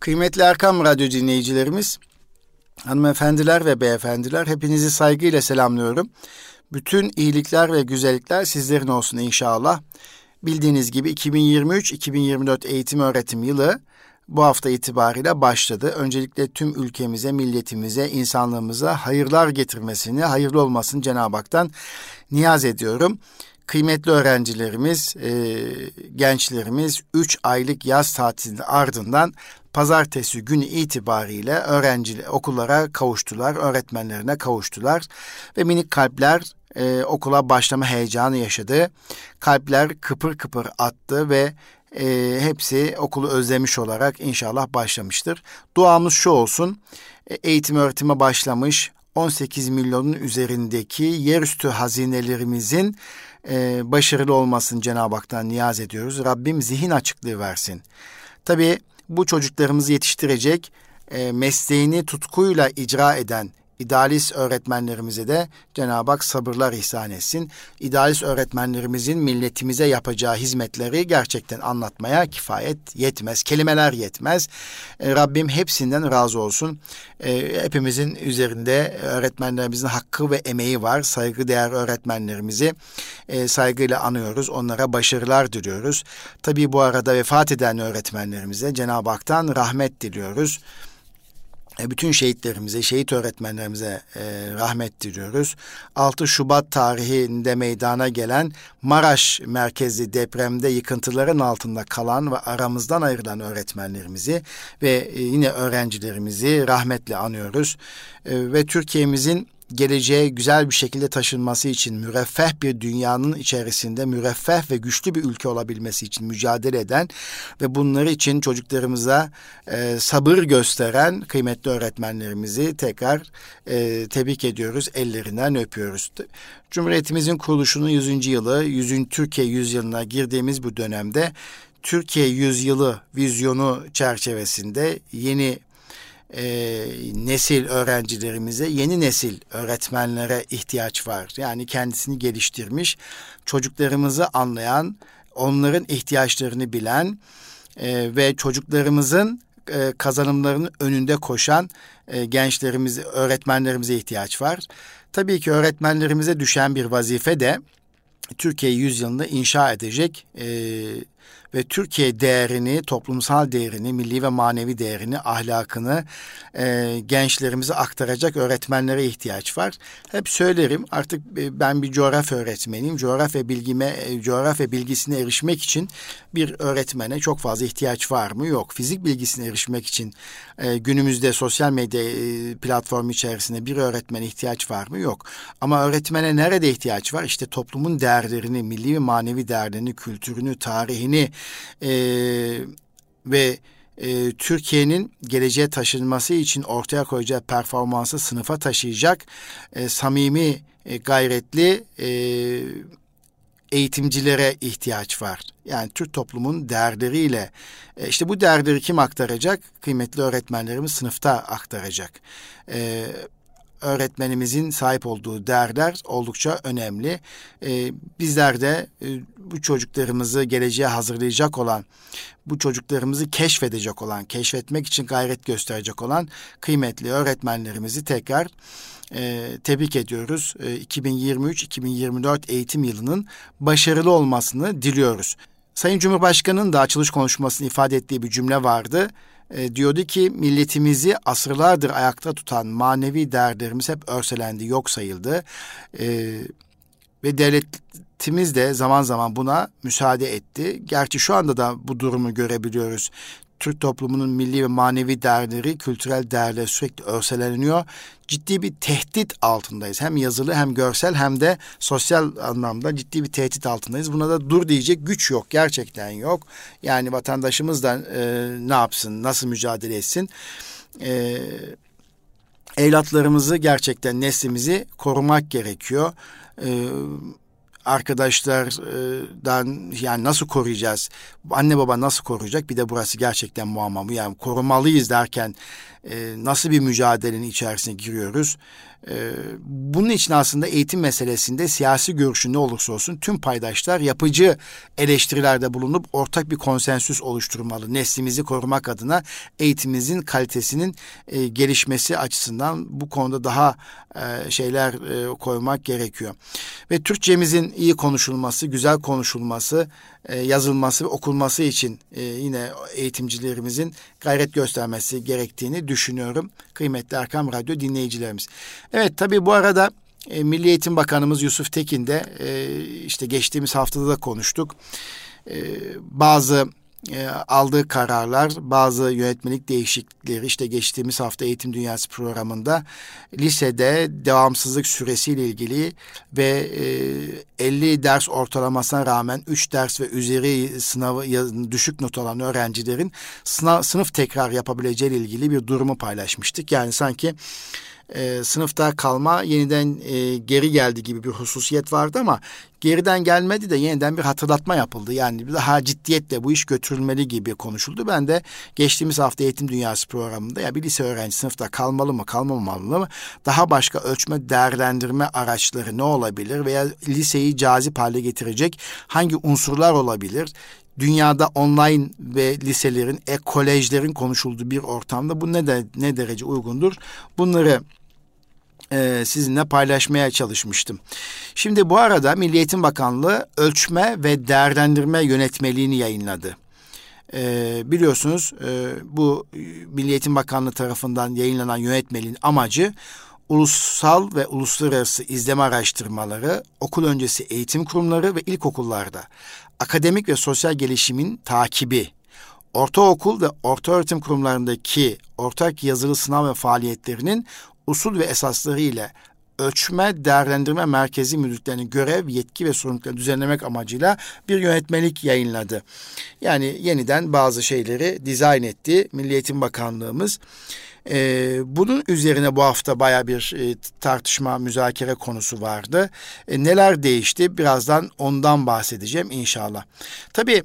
Kıymetli Erkam Radyo dinleyicilerimiz, hanımefendiler ve beyefendiler hepinizi saygıyla selamlıyorum. Bütün iyilikler ve güzellikler sizlerin olsun inşallah. Bildiğiniz gibi 2023-2024 eğitim öğretim yılı bu hafta itibariyle başladı. Öncelikle tüm ülkemize, milletimize, insanlığımıza hayırlar getirmesini, hayırlı olmasını Cenab-ı Hak'tan niyaz ediyorum. Kıymetli öğrencilerimiz, e, gençlerimiz 3 aylık yaz tatilinin ardından pazartesi günü itibariyle öğrenci okullara kavuştular, öğretmenlerine kavuştular ve minik kalpler e, okula başlama heyecanı yaşadı. Kalpler kıpır kıpır attı ve e, hepsi okulu özlemiş olarak inşallah başlamıştır. Duamız şu olsun, e, eğitim öğretime başlamış 18 milyonun üzerindeki yerüstü hazinelerimizin e, başarılı olmasını Cenab-ı Hak'tan niyaz ediyoruz. Rabbim zihin açıklığı versin. Tabii bu çocuklarımızı yetiştirecek, e, mesleğini tutkuyla icra eden İdealist öğretmenlerimize de Cenab-ı Hak sabırlar ihsan etsin. İdealist öğretmenlerimizin milletimize yapacağı hizmetleri gerçekten anlatmaya kifayet yetmez. Kelimeler yetmez. E, Rabbim hepsinden razı olsun. E, hepimizin üzerinde öğretmenlerimizin hakkı ve emeği var. Saygıdeğer öğretmenlerimizi e, saygıyla anıyoruz. Onlara başarılar diliyoruz. Tabii bu arada vefat eden öğretmenlerimize Cenab-ı Hak'tan rahmet diliyoruz. E, bütün şehitlerimize, şehit öğretmenlerimize e, rahmet diliyoruz. 6 Şubat tarihinde meydana gelen Maraş merkezli depremde yıkıntıların altında kalan ve aramızdan ayrılan öğretmenlerimizi ve e, yine öğrencilerimizi rahmetle anıyoruz. E, ve Türkiye'mizin geleceğe güzel bir şekilde taşınması için müreffeh bir dünyanın içerisinde müreffeh ve güçlü bir ülke olabilmesi için mücadele eden ve bunları için çocuklarımıza e, sabır gösteren kıymetli öğretmenlerimizi tekrar e, tebrik ediyoruz, ellerinden öpüyoruz. Cumhuriyetimizin kuruluşunun 100. yılı, 100. Türkiye yüzyılına girdiğimiz bu dönemde Türkiye yüzyılı vizyonu çerçevesinde yeni e, nesil öğrencilerimize, yeni nesil öğretmenlere ihtiyaç var. Yani kendisini geliştirmiş, çocuklarımızı anlayan, onların ihtiyaçlarını bilen e, ve çocuklarımızın e, kazanımlarının önünde koşan e, gençlerimiz, öğretmenlerimize ihtiyaç var. Tabii ki öğretmenlerimize düşen bir vazife de Türkiye yüzyılında inşa edecek e, ve Türkiye değerini, toplumsal değerini, milli ve manevi değerini, ahlakını e, gençlerimize aktaracak öğretmenlere ihtiyaç var. Hep söylerim artık e, ben bir coğrafya öğretmeniyim. Coğrafya bilgime, e, coğrafya bilgisine erişmek için bir öğretmene çok fazla ihtiyaç var mı? Yok. Fizik bilgisine erişmek için e, günümüzde sosyal medya e, platformu içerisinde bir öğretmene ihtiyaç var mı? Yok. Ama öğretmene nerede ihtiyaç var? İşte toplumun değerlerini, milli ve manevi değerlerini, kültürünü, tarihini, e, ve e, Türkiye'nin geleceğe taşınması için ortaya koyacağı performansı sınıfa taşıyacak e, samimi, e, gayretli e, eğitimcilere ihtiyaç var. Yani Türk toplumun değerleriyle e, işte bu değerleri kim aktaracak? Kıymetli öğretmenlerimiz sınıfta aktaracak. E, öğretmenimizin sahip olduğu değerler oldukça önemli. E, bizler de e, bu çocuklarımızı geleceğe hazırlayacak olan, bu çocuklarımızı keşfedecek olan, keşfetmek için gayret gösterecek olan kıymetli öğretmenlerimizi tekrar e, tebrik ediyoruz. E, 2023-2024 eğitim yılının başarılı olmasını diliyoruz. Sayın Cumhurbaşkanı'nın da açılış konuşmasını ifade ettiği bir cümle vardı e, diyordu ki milletimizi asırlardır ayakta tutan manevi değerlerimiz hep örselendi, yok sayıldı. E, ve devletimiz de zaman zaman buna müsaade etti. Gerçi şu anda da bu durumu görebiliyoruz. Türk toplumunun milli ve manevi değerleri, kültürel değerler sürekli örseleniyor. Ciddi bir tehdit altındayız. Hem yazılı hem görsel hem de sosyal anlamda ciddi bir tehdit altındayız. Buna da dur diyecek güç yok. Gerçekten yok. Yani vatandaşımız da e, ne yapsın, nasıl mücadele etsin? E, evlatlarımızı gerçekten neslimizi korumak gerekiyor. E, arkadaşlardan yani nasıl koruyacağız? Anne baba nasıl koruyacak? Bir de burası gerçekten muamma. Yani korumalıyız derken e, nasıl bir mücadelenin içerisine giriyoruz? E, bunun için aslında eğitim meselesinde siyasi görüşü ne olursa olsun tüm paydaşlar yapıcı eleştirilerde bulunup ortak bir konsensüs oluşturmalı. Neslimizi korumak adına eğitimimizin kalitesinin e, gelişmesi açısından bu konuda daha e, şeyler e, koymak gerekiyor. Ve Türkçemizin iyi konuşulması, güzel konuşulması, e, yazılması ve okunması için e, yine eğitimcilerimizin gayret göstermesi gerektiğini düşünüyorum. Kıymetli Erkam Radyo dinleyicilerimiz. Evet tabii bu arada e, Milli Eğitim Bakanımız Yusuf Tekin de e, işte geçtiğimiz haftada da konuştuk. E, bazı e, aldığı kararlar, bazı yönetmelik değişiklikleri işte geçtiğimiz hafta Eğitim Dünyası programında lisede devamsızlık süresiyle ilgili ve e, 50 ders ortalamasına rağmen 3 ders ve üzeri sınavı düşük not alan öğrencilerin sınav, sınıf tekrar yapabileceği ile ilgili bir durumu paylaşmıştık. Yani sanki e, sınıfta kalma yeniden e, geri geldi gibi bir hususiyet vardı ama geriden gelmedi de yeniden bir hatırlatma yapıldı. Yani daha ciddiyetle bu iş götürülmeli gibi konuşuldu. Ben de geçtiğimiz hafta Eğitim Dünyası programında ya bir lise öğrenci sınıfta kalmalı mı kalmamalı mı? Daha başka ölçme değerlendirme araçları ne olabilir veya liseyi cazip hale getirecek hangi unsurlar olabilir? dünyada online ve liselerin, e kolejlerin konuşulduğu bir ortamda bu ne de ne derece uygundur? Bunları e, sizinle paylaşmaya çalışmıştım. Şimdi bu arada Milli Eğitim Bakanlığı ölçme ve değerlendirme yönetmeliğini yayınladı. E, biliyorsunuz e, bu Milli Eğitim Bakanlığı tarafından yayınlanan yönetmeliğin amacı ulusal ve uluslararası izleme araştırmaları, okul öncesi eğitim kurumları ve ilkokullarda akademik ve sosyal gelişimin takibi, ortaokul ve ortaöğretim kurumlarındaki ortak yazılı sınav ve faaliyetlerinin usul ve esasları ile ölçme değerlendirme merkezi müdürlüklerinin görev, yetki ve sorumluluklarını düzenlemek amacıyla bir yönetmelik yayınladı. Yani yeniden bazı şeyleri dizayn etti Milli Eğitim Bakanlığımız. Ee, bunun üzerine bu hafta baya bir e, tartışma, müzakere konusu vardı. E, neler değişti? Birazdan ondan bahsedeceğim inşallah. Tabii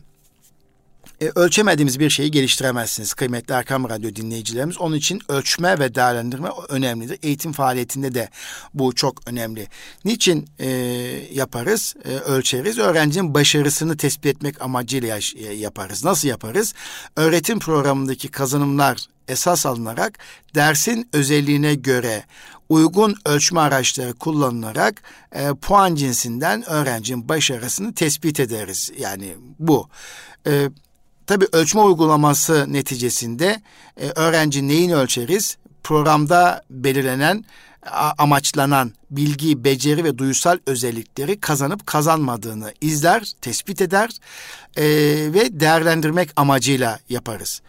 e, ölçemediğimiz bir şeyi geliştiremezsiniz kıymetli Erkam Radyo dinleyicilerimiz. Onun için ölçme ve değerlendirme önemlidir. Eğitim faaliyetinde de bu çok önemli. Niçin e, yaparız, e, ölçeriz? Öğrencinin başarısını tespit etmek amacıyla e, yaparız. Nasıl yaparız? Öğretim programındaki kazanımlar esas alınarak dersin özelliğine göre uygun ölçme araçları kullanılarak e, puan cinsinden öğrencinin başarısını tespit ederiz. Yani bu. E, Tabii ölçme uygulaması neticesinde e, öğrenci neyini ölçeriz? Programda belirlenen amaçlanan bilgi, beceri ve duysal özellikleri kazanıp kazanmadığını izler, tespit eder e, ve değerlendirmek amacıyla yaparız.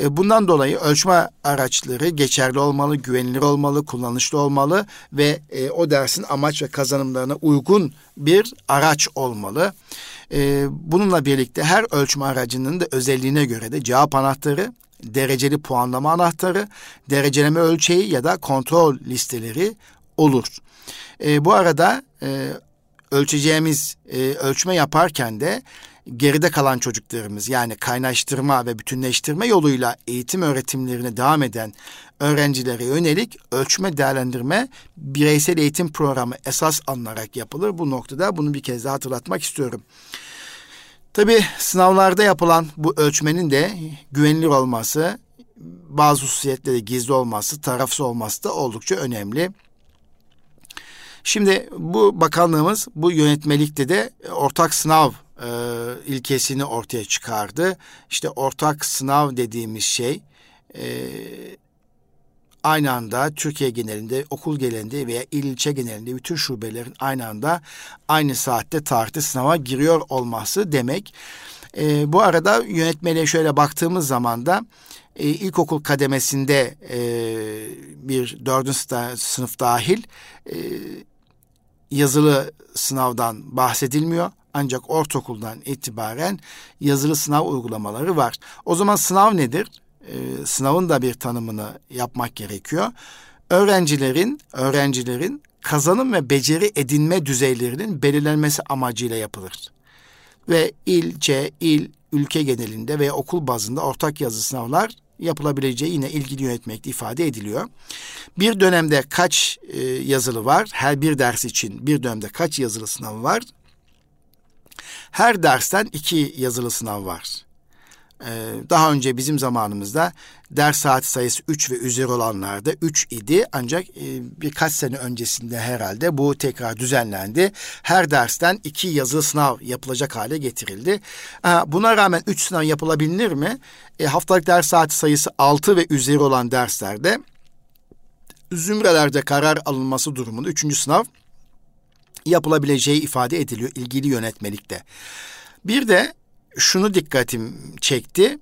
E, bundan dolayı ölçme araçları geçerli olmalı, güvenilir olmalı, kullanışlı olmalı ve e, o dersin amaç ve kazanımlarına uygun bir araç olmalı. E, bununla birlikte her ölçme aracının da özelliğine göre de cevap anahtarı, dereceli puanlama anahtarı, dereceleme ölçeği ya da kontrol listeleri olur. E, bu arada e, ölçeceğimiz e, ölçme yaparken de geride kalan çocuklarımız yani kaynaştırma ve bütünleştirme yoluyla eğitim öğretimlerine devam eden öğrencilere yönelik ölçme değerlendirme bireysel eğitim programı esas alınarak yapılır. Bu noktada bunu bir kez daha hatırlatmak istiyorum. Tabi sınavlarda yapılan bu ölçmenin de güvenilir olması, bazı hususiyetleri gizli olması, tarafsız olması da oldukça önemli. Şimdi bu bakanlığımız bu yönetmelikte de ortak sınav e, ilkesini ortaya çıkardı. İşte ortak sınav dediğimiz şey e, aynı anda Türkiye genelinde, okul genelinde veya il ilçe genelinde bütün şubelerin aynı anda aynı saatte tarihte sınava giriyor olması demek. E, bu arada yönetmeliğe şöyle baktığımız zaman da e, ilkokul kademesinde e, bir dördüncü sınıf dahil e, yazılı sınavdan bahsedilmiyor. Ancak ortaokuldan itibaren yazılı sınav uygulamaları var. O zaman sınav nedir? Ee, sınavın da bir tanımını yapmak gerekiyor. Öğrencilerin, öğrencilerin kazanım ve beceri edinme düzeylerinin belirlenmesi amacıyla yapılır. Ve ilçe, il, ülke genelinde veya okul bazında ortak yazı sınavlar yapılabileceği yine ilgili yönetmekte ifade ediliyor. Bir dönemde kaç e, yazılı var? Her bir ders için bir dönemde kaç yazılı sınavı var? Her dersten iki yazılı sınav var. Ee, daha önce bizim zamanımızda ders saati sayısı 3 ve üzeri olanlarda 3 idi. Ancak e, birkaç sene öncesinde herhalde bu tekrar düzenlendi. Her dersten 2 yazılı sınav yapılacak hale getirildi. Buna rağmen 3 sınav yapılabilir mi? E, haftalık ders saati sayısı 6 ve üzeri olan derslerde zümrelerde karar alınması durumunda 3. sınav yapılabileceği ifade ediliyor ilgili yönetmelikte. Bir de şunu dikkatim çekti.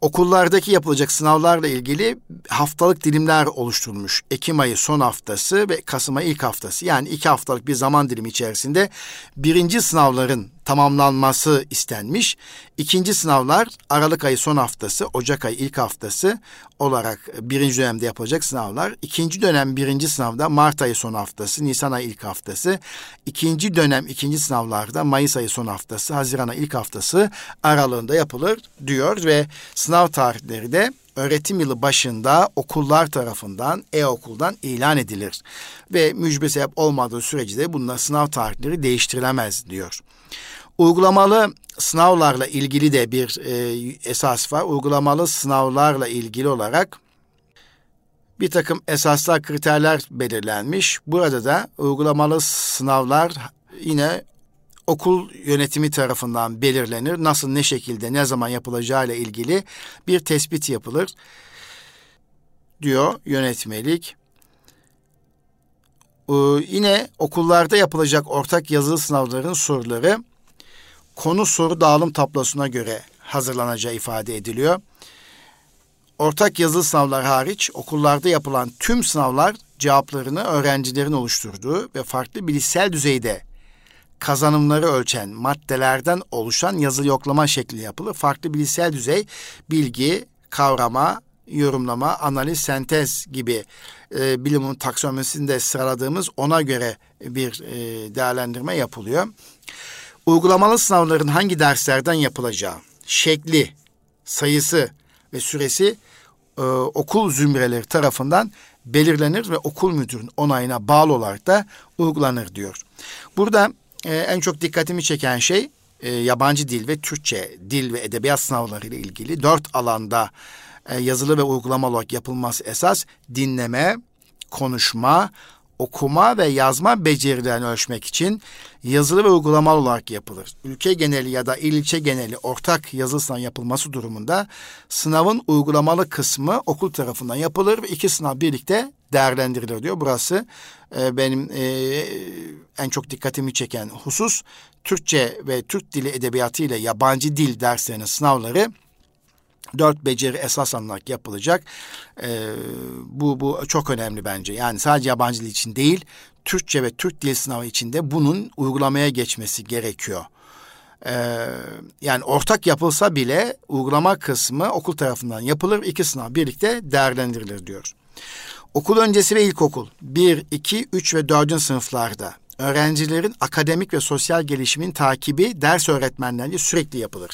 Okullardaki yapılacak sınavlarla ilgili haftalık dilimler oluşturulmuş. Ekim ayı son haftası ve Kasım ayı ilk haftası. Yani iki haftalık bir zaman dilimi içerisinde birinci sınavların tamamlanması istenmiş. İkinci sınavlar Aralık ayı son haftası, Ocak ayı ilk haftası olarak birinci dönemde yapılacak sınavlar. İkinci dönem birinci sınavda Mart ayı son haftası, Nisan ayı ilk haftası. İkinci dönem ikinci sınavlarda Mayıs ayı son haftası, Haziran ayı ilk haftası aralığında yapılır diyor ve sınav tarihleri de öğretim yılı başında okullar tarafından e-okuldan ilan edilir. Ve mücbe sebep olmadığı sürece de bunlar sınav tarihleri değiştirilemez diyor. Uygulamalı sınavlarla ilgili de bir e, esas var. Uygulamalı sınavlarla ilgili olarak bir takım esaslar, kriterler belirlenmiş. Burada da uygulamalı sınavlar yine okul yönetimi tarafından belirlenir. Nasıl, ne şekilde, ne zaman yapılacağı ile ilgili bir tespit yapılır diyor yönetmelik. Ee, yine okullarda yapılacak ortak yazılı sınavların soruları konu soru dağılım tablosuna göre hazırlanacağı ifade ediliyor. Ortak yazılı sınavlar hariç okullarda yapılan tüm sınavlar cevaplarını öğrencilerin oluşturduğu ve farklı bilişsel düzeyde kazanımları ölçen maddelerden oluşan yazılı yoklama şekli yapılır. Farklı bilişsel düzey bilgi, kavrama, yorumlama, analiz, sentez gibi e, bilimin taksonomisinde sıraladığımız ona göre bir e, değerlendirme yapılıyor. Uygulamalı sınavların hangi derslerden yapılacağı, şekli, sayısı ve süresi e, okul zümreleri tarafından belirlenir ve okul müdürünün onayına bağlı olarak da uygulanır diyor. Burada e, en çok dikkatimi çeken şey e, yabancı dil ve Türkçe dil ve edebiyat sınavları ile ilgili dört alanda e, yazılı ve uygulamalı olarak yapılması esas dinleme, konuşma, okuma ve yazma becerilerini ölçmek için yazılı ve uygulamalı olarak yapılır. Ülke geneli ya da il ilçe geneli ortak yazılı sınav yapılması durumunda sınavın uygulamalı kısmı okul tarafından yapılır ve iki sınav birlikte değerlendirilir diyor. Burası e, benim e, en çok dikkatimi çeken husus. Türkçe ve Türk dili edebiyatı ile yabancı dil derslerinin sınavları dört beceri esas alınarak yapılacak. Ee, bu, bu çok önemli bence. Yani sadece yabancı dil için değil, Türkçe ve Türk dil sınavı içinde bunun uygulamaya geçmesi gerekiyor. Ee, yani ortak yapılsa bile uygulama kısmı okul tarafından yapılır. İki sınav birlikte değerlendirilir diyor. Okul öncesi ve ilkokul 1, 2, 3 ve 4. sınıflarda öğrencilerin akademik ve sosyal gelişimin takibi ders öğretmenlerince sürekli yapılır.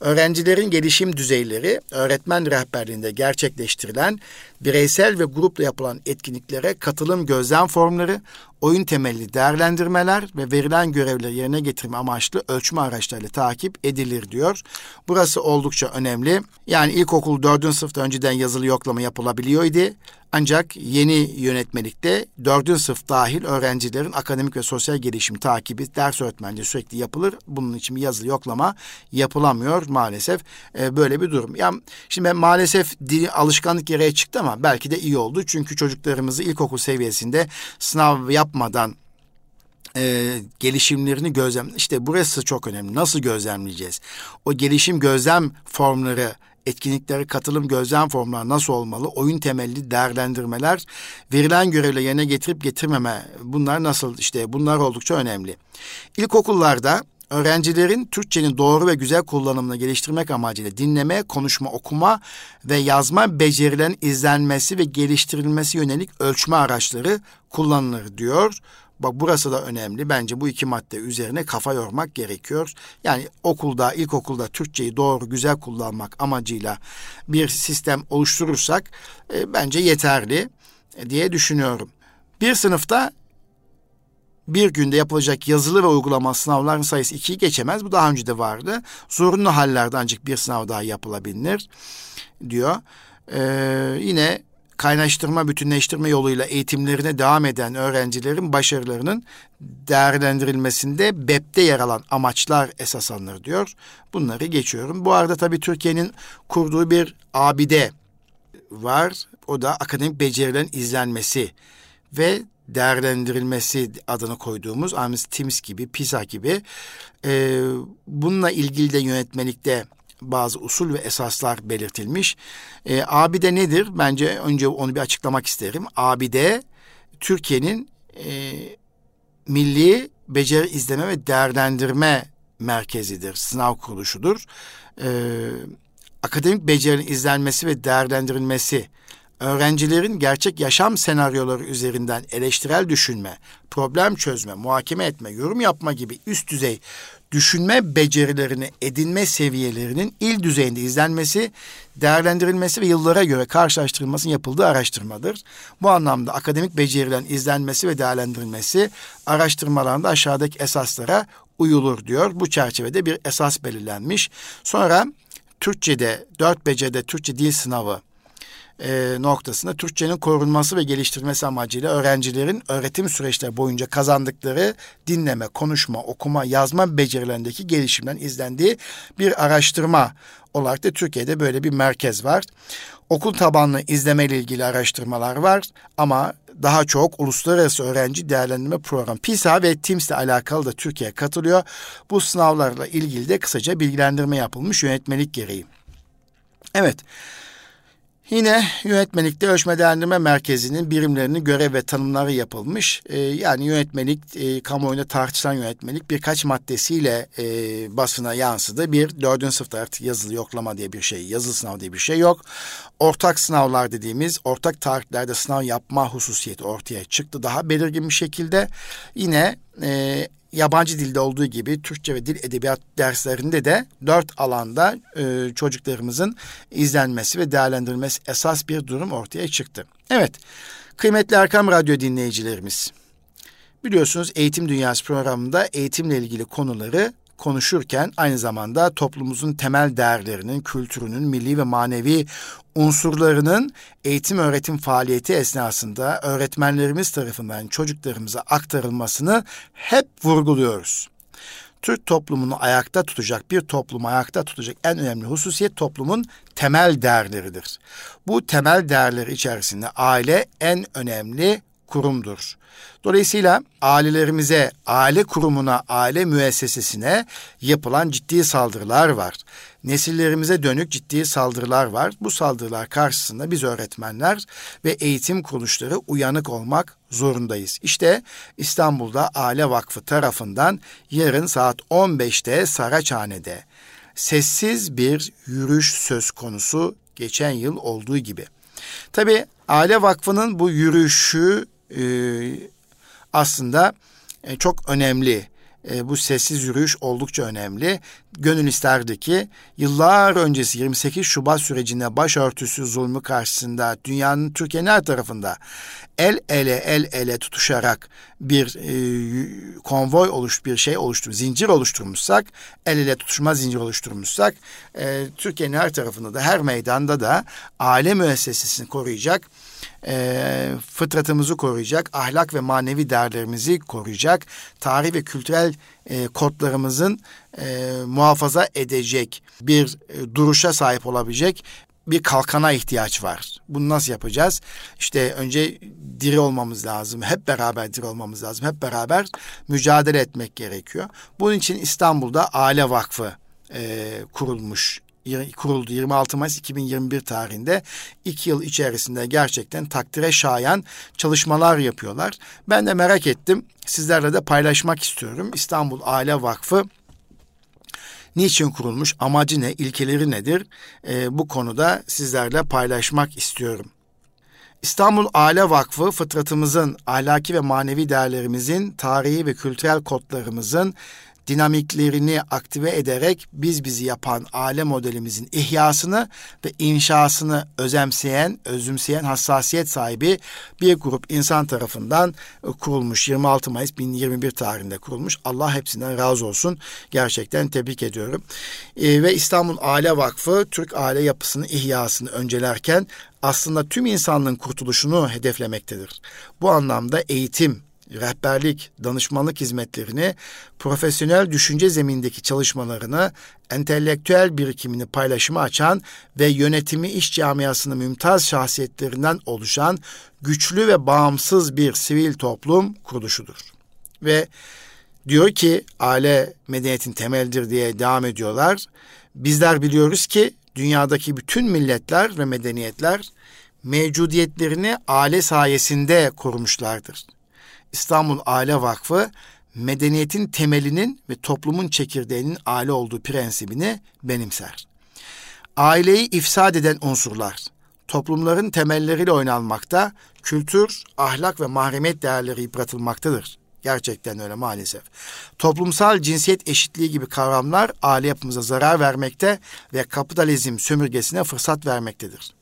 Öğrencilerin gelişim düzeyleri öğretmen rehberliğinde gerçekleştirilen bireysel ve grupla yapılan etkinliklere katılım gözlem formları, oyun temelli değerlendirmeler ve verilen görevleri yerine getirme amaçlı ölçme araçlarıyla takip edilir diyor. Burası oldukça önemli. Yani ilkokul 4. sınıfta önceden yazılı yoklama yapılabiliyordu. Ancak yeni yönetmelikte 4. sınıf dahil öğrencilerin akademik ve sosyal gelişim takibi ders öğretmenliği sürekli yapılır. Bunun için yazılı yoklama yapılamıyor maalesef. Ee, böyle bir durum. Yani şimdi ben maalesef dil alışkanlık gereği çıktı ama belki de iyi oldu. Çünkü çocuklarımızı ilkokul seviyesinde sınav yapmadan e, gelişimlerini gözlem işte burası çok önemli. Nasıl gözlemleyeceğiz? O gelişim gözlem formları etkinliklere katılım gözlem formları nasıl olmalı? Oyun temelli değerlendirmeler, verilen görevle yerine getirip getirmeme bunlar nasıl işte bunlar oldukça önemli. İlkokullarda öğrencilerin Türkçenin doğru ve güzel kullanımını geliştirmek amacıyla dinleme, konuşma, okuma ve yazma becerilerin izlenmesi ve geliştirilmesi yönelik ölçme araçları kullanılır diyor. Bak burası da önemli. Bence bu iki madde üzerine kafa yormak gerekiyor. Yani okulda, ilkokulda Türkçeyi doğru, güzel kullanmak amacıyla bir sistem oluşturursak e, bence yeterli e, diye düşünüyorum. Bir sınıfta bir günde yapılacak yazılı ve uygulama sınavların sayısı ikiyi geçemez. Bu daha önce de vardı. Zorunlu hallerde ancak bir sınav daha yapılabilir diyor. Ee, yine kaynaştırma, bütünleştirme yoluyla eğitimlerine devam eden öğrencilerin başarılarının değerlendirilmesinde BEP'te yer alan amaçlar esas alınır diyor. Bunları geçiyorum. Bu arada tabii Türkiye'nin kurduğu bir abide var. O da akademik becerilerin izlenmesi ve değerlendirilmesi adını koyduğumuz Amis Tims gibi, PISA gibi e, bununla ilgili de yönetmelikte bazı usul ve esaslar belirtilmiş. E, abide nedir? Bence önce onu bir açıklamak isterim. Abide Türkiye'nin e, milli beceri izleme ve değerlendirme merkezidir, sınav kuruluşudur. E, akademik becerinin izlenmesi ve değerlendirilmesi öğrencilerin gerçek yaşam senaryoları üzerinden eleştirel düşünme, problem çözme, muhakeme etme, yorum yapma gibi üst düzey düşünme becerilerini edinme seviyelerinin il düzeyinde izlenmesi, değerlendirilmesi ve yıllara göre karşılaştırılmasının yapıldığı araştırmadır. Bu anlamda akademik becerilerin izlenmesi ve değerlendirilmesi araştırmalarında aşağıdaki esaslara uyulur diyor. Bu çerçevede bir esas belirlenmiş. Sonra Türkçe'de, dört beceride Türkçe dil sınavı e, noktasında Türkçenin korunması ve geliştirilmesi amacıyla öğrencilerin öğretim süreçleri boyunca kazandıkları dinleme, konuşma, okuma, yazma becerilerindeki gelişimden izlendiği bir araştırma olarak da Türkiye'de böyle bir merkez var. Okul tabanlı izleme ile ilgili araştırmalar var ama daha çok uluslararası öğrenci değerlendirme programı PISA ve TIMS ile alakalı da Türkiye katılıyor. Bu sınavlarla ilgili de kısaca bilgilendirme yapılmış yönetmelik gereği. Evet. Yine yönetmelikte ölçme değerlendirme merkezinin birimlerinin görev ve tanımları yapılmış. E, yani yönetmelik, e, kamuoyunda tartışılan yönetmelik birkaç maddesiyle e, basına yansıdı. Bir, dördüncü sınıfta artık yazılı yoklama diye bir şey, yazılı sınav diye bir şey yok. Ortak sınavlar dediğimiz ortak tarihlerde sınav yapma hususiyeti ortaya çıktı daha belirgin bir şekilde. Yine e, yabancı dilde olduğu gibi Türkçe ve dil edebiyat derslerinde de dört alanda e, çocuklarımızın izlenmesi ve değerlendirilmesi esas bir durum ortaya çıktı. Evet, kıymetli Erkam Radyo dinleyicilerimiz, biliyorsunuz Eğitim Dünyası programında eğitimle ilgili konuları konuşurken aynı zamanda toplumumuzun temel değerlerinin, kültürünün, milli ve manevi unsurlarının eğitim öğretim faaliyeti esnasında öğretmenlerimiz tarafından çocuklarımıza aktarılmasını hep vurguluyoruz. Türk toplumunu ayakta tutacak, bir toplumu ayakta tutacak en önemli hususiyet toplumun temel değerleridir. Bu temel değerler içerisinde aile en önemli kurumdur. Dolayısıyla ailelerimize, aile kurumuna, aile müessesesine yapılan ciddi saldırılar var. Nesillerimize dönük ciddi saldırılar var. Bu saldırılar karşısında biz öğretmenler ve eğitim kuruluşları uyanık olmak zorundayız. İşte İstanbul'da Aile Vakfı tarafından yarın saat 15'te Saraçhane'de sessiz bir yürüyüş söz konusu geçen yıl olduğu gibi. Tabi Aile Vakfı'nın bu yürüyüşü e, aslında e, çok önemli. E, bu sessiz yürüyüş oldukça önemli. Gönül isterdi ki yıllar öncesi 28 Şubat sürecinde başörtüsü zulmü karşısında dünyanın Türkiye'nin her tarafında el ele el ele tutuşarak bir e, konvoy oluş bir şey oluştur zincir oluşturmuşsak el ele tutuşma zincir oluşturmuşsak e, Türkiye'nin her tarafında da her meydanda da aile müessesesini koruyacak e, fıtratımızı koruyacak, ahlak ve manevi değerlerimizi koruyacak, tarih ve kültürel e, kodlarımızın e, muhafaza edecek bir e, duruşa sahip olabilecek bir kalkana ihtiyaç var. Bunu nasıl yapacağız? İşte önce diri olmamız lazım. Hep beraber diri olmamız lazım. Hep beraber mücadele etmek gerekiyor. Bunun için İstanbul'da Aile Vakfı e, kurulmuş kuruldu 26 Mayıs 2021 tarihinde iki yıl içerisinde gerçekten takdire şayan çalışmalar yapıyorlar. Ben de merak ettim. Sizlerle de paylaşmak istiyorum. İstanbul Aile Vakfı niçin kurulmuş, amacı ne, ilkeleri nedir? E, bu konuda sizlerle paylaşmak istiyorum. İstanbul Aile Vakfı fıtratımızın, ahlaki ve manevi değerlerimizin, tarihi ve kültürel kodlarımızın dinamiklerini aktive ederek biz bizi yapan aile modelimizin ihyasını ve inşasını özemseyen, özümseyen hassasiyet sahibi bir grup insan tarafından e, kurulmuş. 26 Mayıs 2021 tarihinde kurulmuş. Allah hepsinden razı olsun. Gerçekten tebrik ediyorum. Ee, ve İstanbul Aile Vakfı Türk aile yapısını ihyasını öncelerken aslında tüm insanlığın kurtuluşunu hedeflemektedir. Bu anlamda eğitim, rehberlik, danışmanlık hizmetlerini, profesyonel düşünce zemindeki çalışmalarını, entelektüel birikimini paylaşıma açan ve yönetimi iş camiasının mümtaz şahsiyetlerinden oluşan güçlü ve bağımsız bir sivil toplum kuruluşudur. Ve diyor ki aile medeniyetin temeldir diye devam ediyorlar. Bizler biliyoruz ki dünyadaki bütün milletler ve medeniyetler mevcudiyetlerini aile sayesinde korumuşlardır. İstanbul Aile Vakfı medeniyetin temelinin ve toplumun çekirdeğinin aile olduğu prensibini benimser. Aileyi ifsad eden unsurlar toplumların temelleriyle oynanmakta, kültür, ahlak ve mahremiyet değerleri yıpratılmaktadır. Gerçekten öyle maalesef. Toplumsal cinsiyet eşitliği gibi kavramlar aile yapımıza zarar vermekte ve kapitalizm sömürgesine fırsat vermektedir.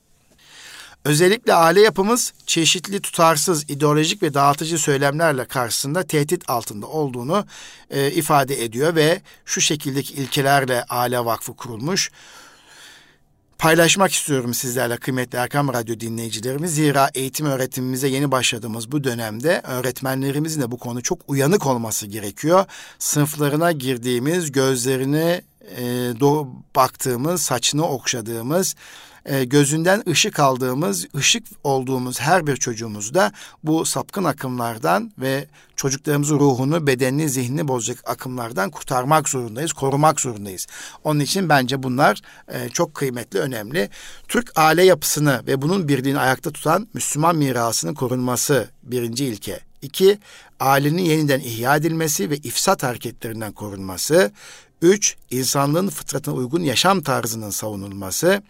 Özellikle aile yapımız çeşitli tutarsız, ideolojik ve dağıtıcı söylemlerle karşısında tehdit altında olduğunu e, ifade ediyor ve şu şekildeki ilkelerle aile vakfı kurulmuş. Paylaşmak istiyorum sizlerle kıymetli Erkam Radyo dinleyicilerimiz. Zira eğitim öğretimimize yeni başladığımız bu dönemde öğretmenlerimizin de bu konu çok uyanık olması gerekiyor. Sınıflarına girdiğimiz, gözlerini e, do- baktığımız, saçını okşadığımız, e, gözünden ışık aldığımız, ışık olduğumuz her bir çocuğumuzda bu sapkın akımlardan ve çocuklarımızın ruhunu, bedenini, zihnini bozacak akımlardan kurtarmak zorundayız, korumak zorundayız. Onun için bence bunlar e, çok kıymetli, önemli. Türk aile yapısını ve bunun birliğini ayakta tutan Müslüman mirasının korunması birinci ilke. İki, ailenin yeniden ihya edilmesi ve ifsat hareketlerinden korunması. Üç, insanlığın fıtratına uygun yaşam tarzının savunulması.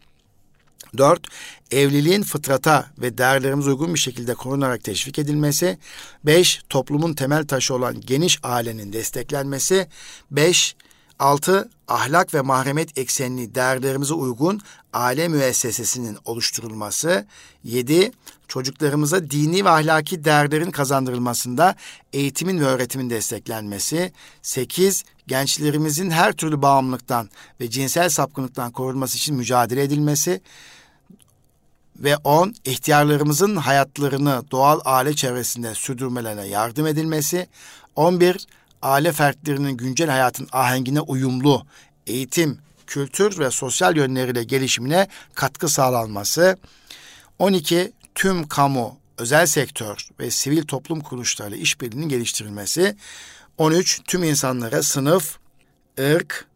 Dört, evliliğin fıtrata ve değerlerimize uygun bir şekilde korunarak teşvik edilmesi. Beş, toplumun temel taşı olan geniş ailenin desteklenmesi. Beş, altı, ahlak ve mahremiyet eksenli değerlerimize uygun aile müessesesinin oluşturulması. Yedi, çocuklarımıza dini ve ahlaki değerlerin kazandırılmasında eğitimin ve öğretimin desteklenmesi. Sekiz, gençlerimizin her türlü bağımlılıktan ve cinsel sapkınlıktan korunması için mücadele edilmesi ve 10 ihtiyarlarımızın hayatlarını doğal aile çevresinde sürdürmelerine yardım edilmesi, 11 aile fertlerinin güncel hayatın ahengine uyumlu eğitim, kültür ve sosyal yönleriyle gelişimine katkı sağlanması, 12 tüm kamu, özel sektör ve sivil toplum kuruluşlarıyla işbirliğinin geliştirilmesi, 13 tüm insanlara sınıf, ırk,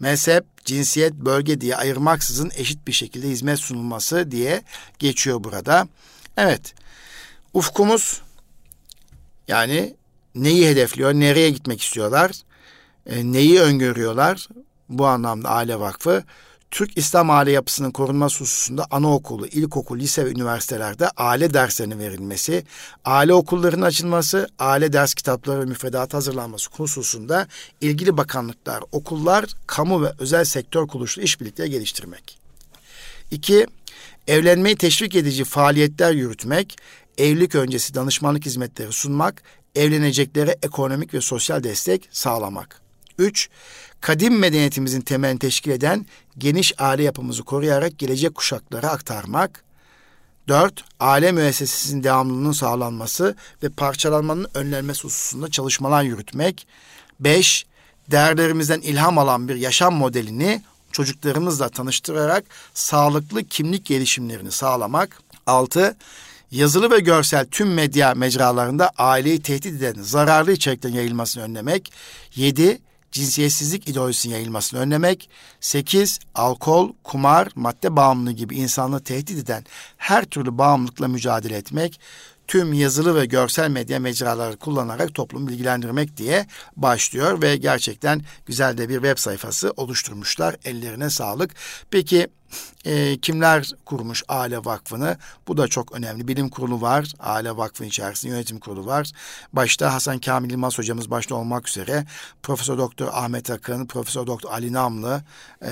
mezhep, cinsiyet, bölge diye ayırmaksızın eşit bir şekilde hizmet sunulması diye geçiyor burada. Evet, ufkumuz yani neyi hedefliyor, nereye gitmek istiyorlar, e, neyi öngörüyorlar? Bu anlamda Aile Vakfı Türk İslam aile yapısının korunması hususunda anaokulu, ilkokul, lise ve üniversitelerde aile derslerinin verilmesi, aile okullarının açılması, aile ders kitapları ve müfredat hazırlanması hususunda ilgili bakanlıklar, okullar, kamu ve özel sektör kuruluşları işbirlikleri geliştirmek. İki, evlenmeyi teşvik edici faaliyetler yürütmek, evlilik öncesi danışmanlık hizmetleri sunmak, evleneceklere ekonomik ve sosyal destek sağlamak. Üç, kadim medeniyetimizin temelini teşkil eden geniş aile yapımızı koruyarak gelecek kuşaklara aktarmak. Dört, aile müessesesinin devamlılığının sağlanması ve parçalanmanın önlenmesi hususunda çalışmalar yürütmek. Beş, değerlerimizden ilham alan bir yaşam modelini çocuklarımızla tanıştırarak sağlıklı kimlik gelişimlerini sağlamak. Altı, yazılı ve görsel tüm medya mecralarında aileyi tehdit eden zararlı içeriklerin yayılmasını önlemek. Yedi, cinsiyetsizlik ideolojisinin yayılmasını önlemek, sekiz, alkol, kumar, madde bağımlılığı gibi insanlığı tehdit eden her türlü bağımlılıkla mücadele etmek, tüm yazılı ve görsel medya mecraları kullanarak toplumu bilgilendirmek diye başlıyor ve gerçekten güzel de bir web sayfası oluşturmuşlar. Ellerine sağlık. Peki e, kimler kurmuş Aile Vakfı'nı? Bu da çok önemli. Bilim kurulu var. Aile Vakfı içerisinde yönetim kurulu var. Başta Hasan Kamil Yılmaz hocamız başta olmak üzere Profesör Doktor Ahmet Akın, Profesör Doktor Ali Namlı, e,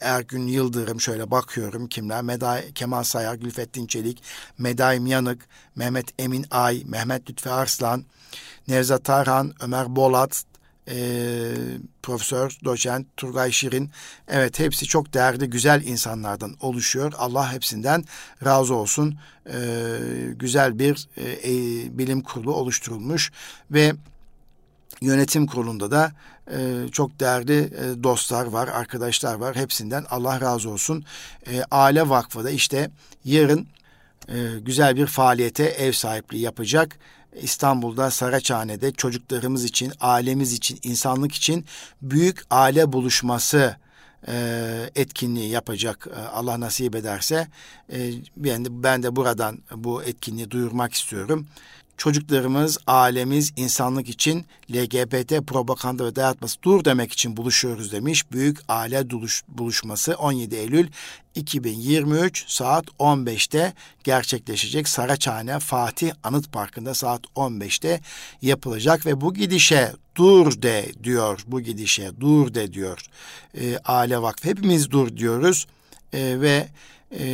Ergün Yıldırım şöyle bakıyorum kimler? Meday Kemal Sayar, Gülfettin Çelik, Medaim Yanık, Mehmet Emin Ay, Mehmet Lütfi Arslan, Nevzat Tarhan, Ömer Bolat, e, Profesör, Doçent, Turgay Şirin. Evet hepsi çok değerli, güzel insanlardan oluşuyor. Allah hepsinden razı olsun. E, güzel bir e, e, bilim kurulu oluşturulmuş ve yönetim kurulunda da e, çok değerli e, dostlar var, arkadaşlar var. Hepsinden Allah razı olsun. E, Aile Vakfı da işte yarın e, güzel bir faaliyete ev sahipliği yapacak. İstanbul'da Saraçhane'de çocuklarımız için, ailemiz için, insanlık için büyük aile buluşması e, etkinliği yapacak e, Allah nasip ederse. E, ben, de, ben de buradan bu etkinliği duyurmak istiyorum. Çocuklarımız, ailemiz, insanlık için LGBT propaganda ve dayatması dur demek için buluşuyoruz demiş. Büyük aile buluşması 17 Eylül 2023 saat 15'te gerçekleşecek. Saraçhane Fatih Anıt Parkı'nda saat 15'te yapılacak ve bu gidişe dur de diyor. Bu gidişe dur de diyor. E, Aile Vakfı hepimiz dur diyoruz e, ve e,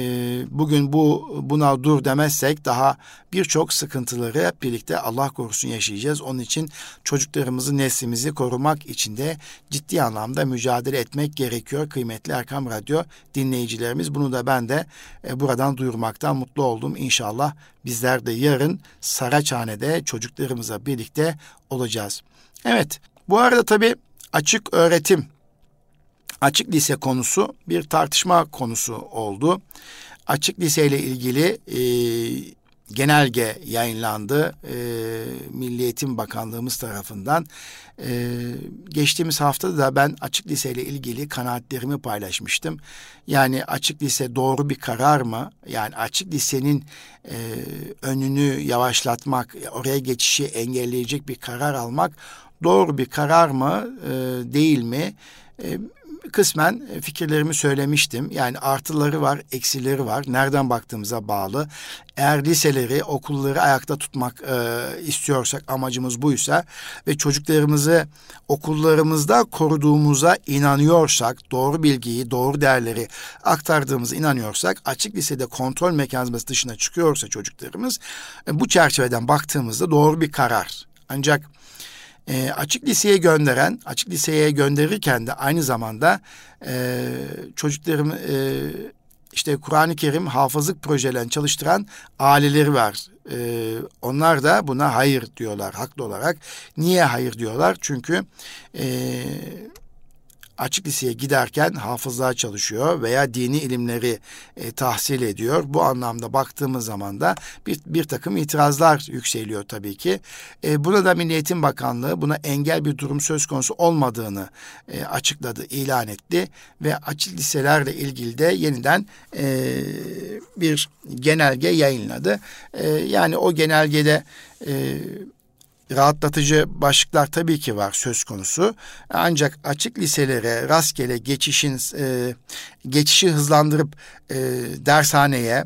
bugün bu buna dur demezsek daha birçok sıkıntıları hep birlikte Allah korusun yaşayacağız. Onun için çocuklarımızı, neslimizi korumak için de ciddi anlamda mücadele etmek gerekiyor. Kıymetli Erkam Radyo dinleyicilerimiz bunu da ben de e, buradan duyurmaktan mutlu oldum. İnşallah bizler de yarın Saraçhane'de çocuklarımıza birlikte olacağız. Evet bu arada tabii açık öğretim açık lise konusu bir tartışma konusu oldu. Açık lise ile ilgili e, genelge yayınlandı e, Milli Eğitim Bakanlığımız tarafından. E, geçtiğimiz haftada da ben açık lise ile ilgili kanaatlerimi paylaşmıştım. Yani açık lise doğru bir karar mı? Yani açık lisenin e, önünü yavaşlatmak, oraya geçişi engelleyecek bir karar almak doğru bir karar mı, e, değil mi? E, kısmen e, fikirlerimi söylemiştim. Yani artıları var, eksileri var. Nereden baktığımıza bağlı. Eğer liseleri, okulları ayakta tutmak e, istiyorsak, amacımız buysa ve çocuklarımızı okullarımızda koruduğumuza inanıyorsak, doğru bilgiyi, doğru değerleri aktardığımıza inanıyorsak, açık lisede kontrol mekanizması dışına çıkıyorsa çocuklarımız, e, bu çerçeveden baktığımızda doğru bir karar. Ancak e, açık liseye gönderen, açık liseye gönderirken de aynı zamanda e, çocuklarım e, işte Kur'an-ı Kerim hafızlık projelerini çalıştıran aileleri var. Ee, onlar da buna hayır diyorlar haklı olarak. Niye hayır diyorlar? Çünkü e, açık liseye giderken hafızlığa çalışıyor veya dini ilimleri e, tahsil ediyor. Bu anlamda baktığımız zaman da bir, bir takım itirazlar yükseliyor tabii ki. E, buna da Milli Eğitim Bakanlığı buna engel bir durum söz konusu olmadığını e, açıkladı, ilan etti ve açık liselerle ilgili de yeniden e, bir genelge yayınladı. E, yani o genelgede e, rahatlatıcı başlıklar tabii ki var söz konusu. Ancak açık liselere rastgele geçişin e, geçişi hızlandırıp e, dershaneye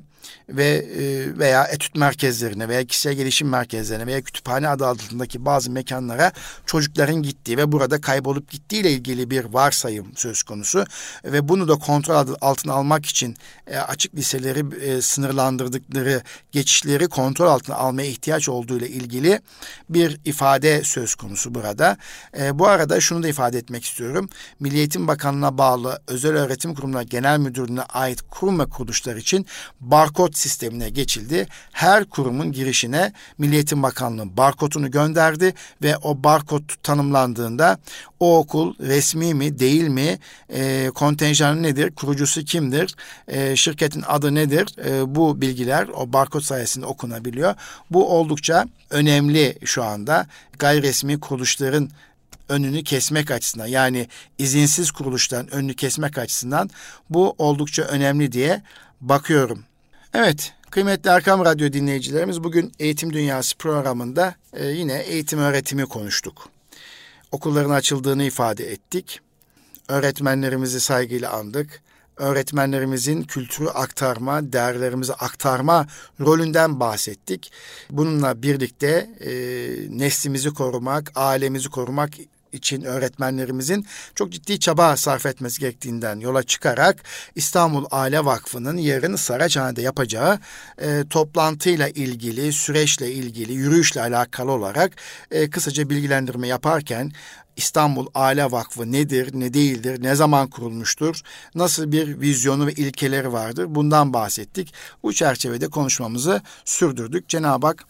ve e, veya etüt merkezlerine veya kişisel gelişim merkezlerine veya kütüphane adı altındaki bazı mekanlara çocukların gittiği ve burada kaybolup gittiği ile ilgili bir varsayım söz konusu ve bunu da kontrol altına almak için e, açık liseleri e, sınırlandırdıkları geçişleri kontrol altına almaya ihtiyaç olduğu ile ilgili bir ifade söz konusu burada. Bu arada şunu da ifade etmek istiyorum. Milli Eğitim Bakanlığı'na bağlı Özel Öğretim Kurumu'na Genel Müdürlüğü'ne ait kurum ve kuruluşlar için barkod sistemine geçildi. Her kurumun girişine Milli Eğitim Bakanlığı barkodunu gönderdi ve o barkod tanımlandığında o okul resmi mi değil mi, e, kontenjanı nedir, kurucusu kimdir, e, şirketin adı nedir e, bu bilgiler o barkod sayesinde okunabiliyor. Bu oldukça önemli şu anda gayri resmi kuruluşların önünü kesmek açısından yani izinsiz kuruluşların önünü kesmek açısından bu oldukça önemli diye bakıyorum. Evet, kıymetli Erkam Radyo dinleyicilerimiz bugün Eğitim Dünyası programında e, yine eğitim öğretimi konuştuk. Okulların açıldığını ifade ettik. Öğretmenlerimizi saygıyla andık. öğretmenlerimizin kültürü aktarma, değerlerimizi aktarma rolünden bahsettik. Bununla birlikte e, neslimizi korumak, ailemizi korumak için öğretmenlerimizin çok ciddi çaba sarf etmesi gerektiğinden yola çıkarak İstanbul Aile Vakfı'nın yarın Saraçhane'de yapacağı e, toplantıyla ilgili, süreçle ilgili, yürüyüşle alakalı olarak e, kısaca bilgilendirme yaparken İstanbul Aile Vakfı nedir, ne değildir, ne zaman kurulmuştur, nasıl bir vizyonu ve ilkeleri vardır bundan bahsettik. Bu çerçevede konuşmamızı sürdürdük. Cenab-ı Hak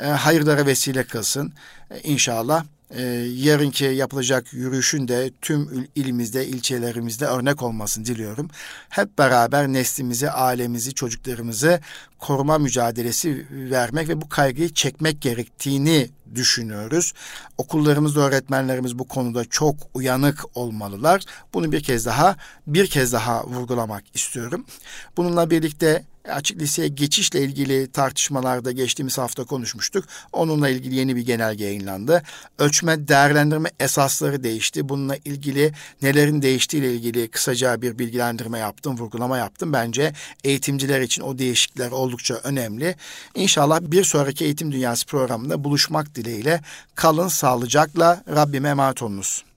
e, hayırlara vesile kılsın e, inşallah e, yarınki yapılacak yürüyüşün de tüm ilimizde, ilçelerimizde örnek olmasını diliyorum. Hep beraber neslimizi, ailemizi, çocuklarımızı koruma mücadelesi vermek ve bu kaygıyı çekmek gerektiğini düşünüyoruz. Okullarımızda öğretmenlerimiz bu konuda çok uyanık olmalılar. Bunu bir kez daha bir kez daha vurgulamak istiyorum. Bununla birlikte açık liseye geçişle ilgili tartışmalarda geçtiğimiz hafta konuşmuştuk. Onunla ilgili yeni bir genelge yayınlandı. Ölçme değerlendirme esasları değişti. Bununla ilgili nelerin değiştiğiyle ilgili kısaca bir bilgilendirme yaptım, vurgulama yaptım. Bence eğitimciler için o değişiklikler oldukça önemli. İnşallah bir sonraki Eğitim Dünyası programında buluşmak dileğiyle kalın sağlıcakla Rabbime emanet olunuz.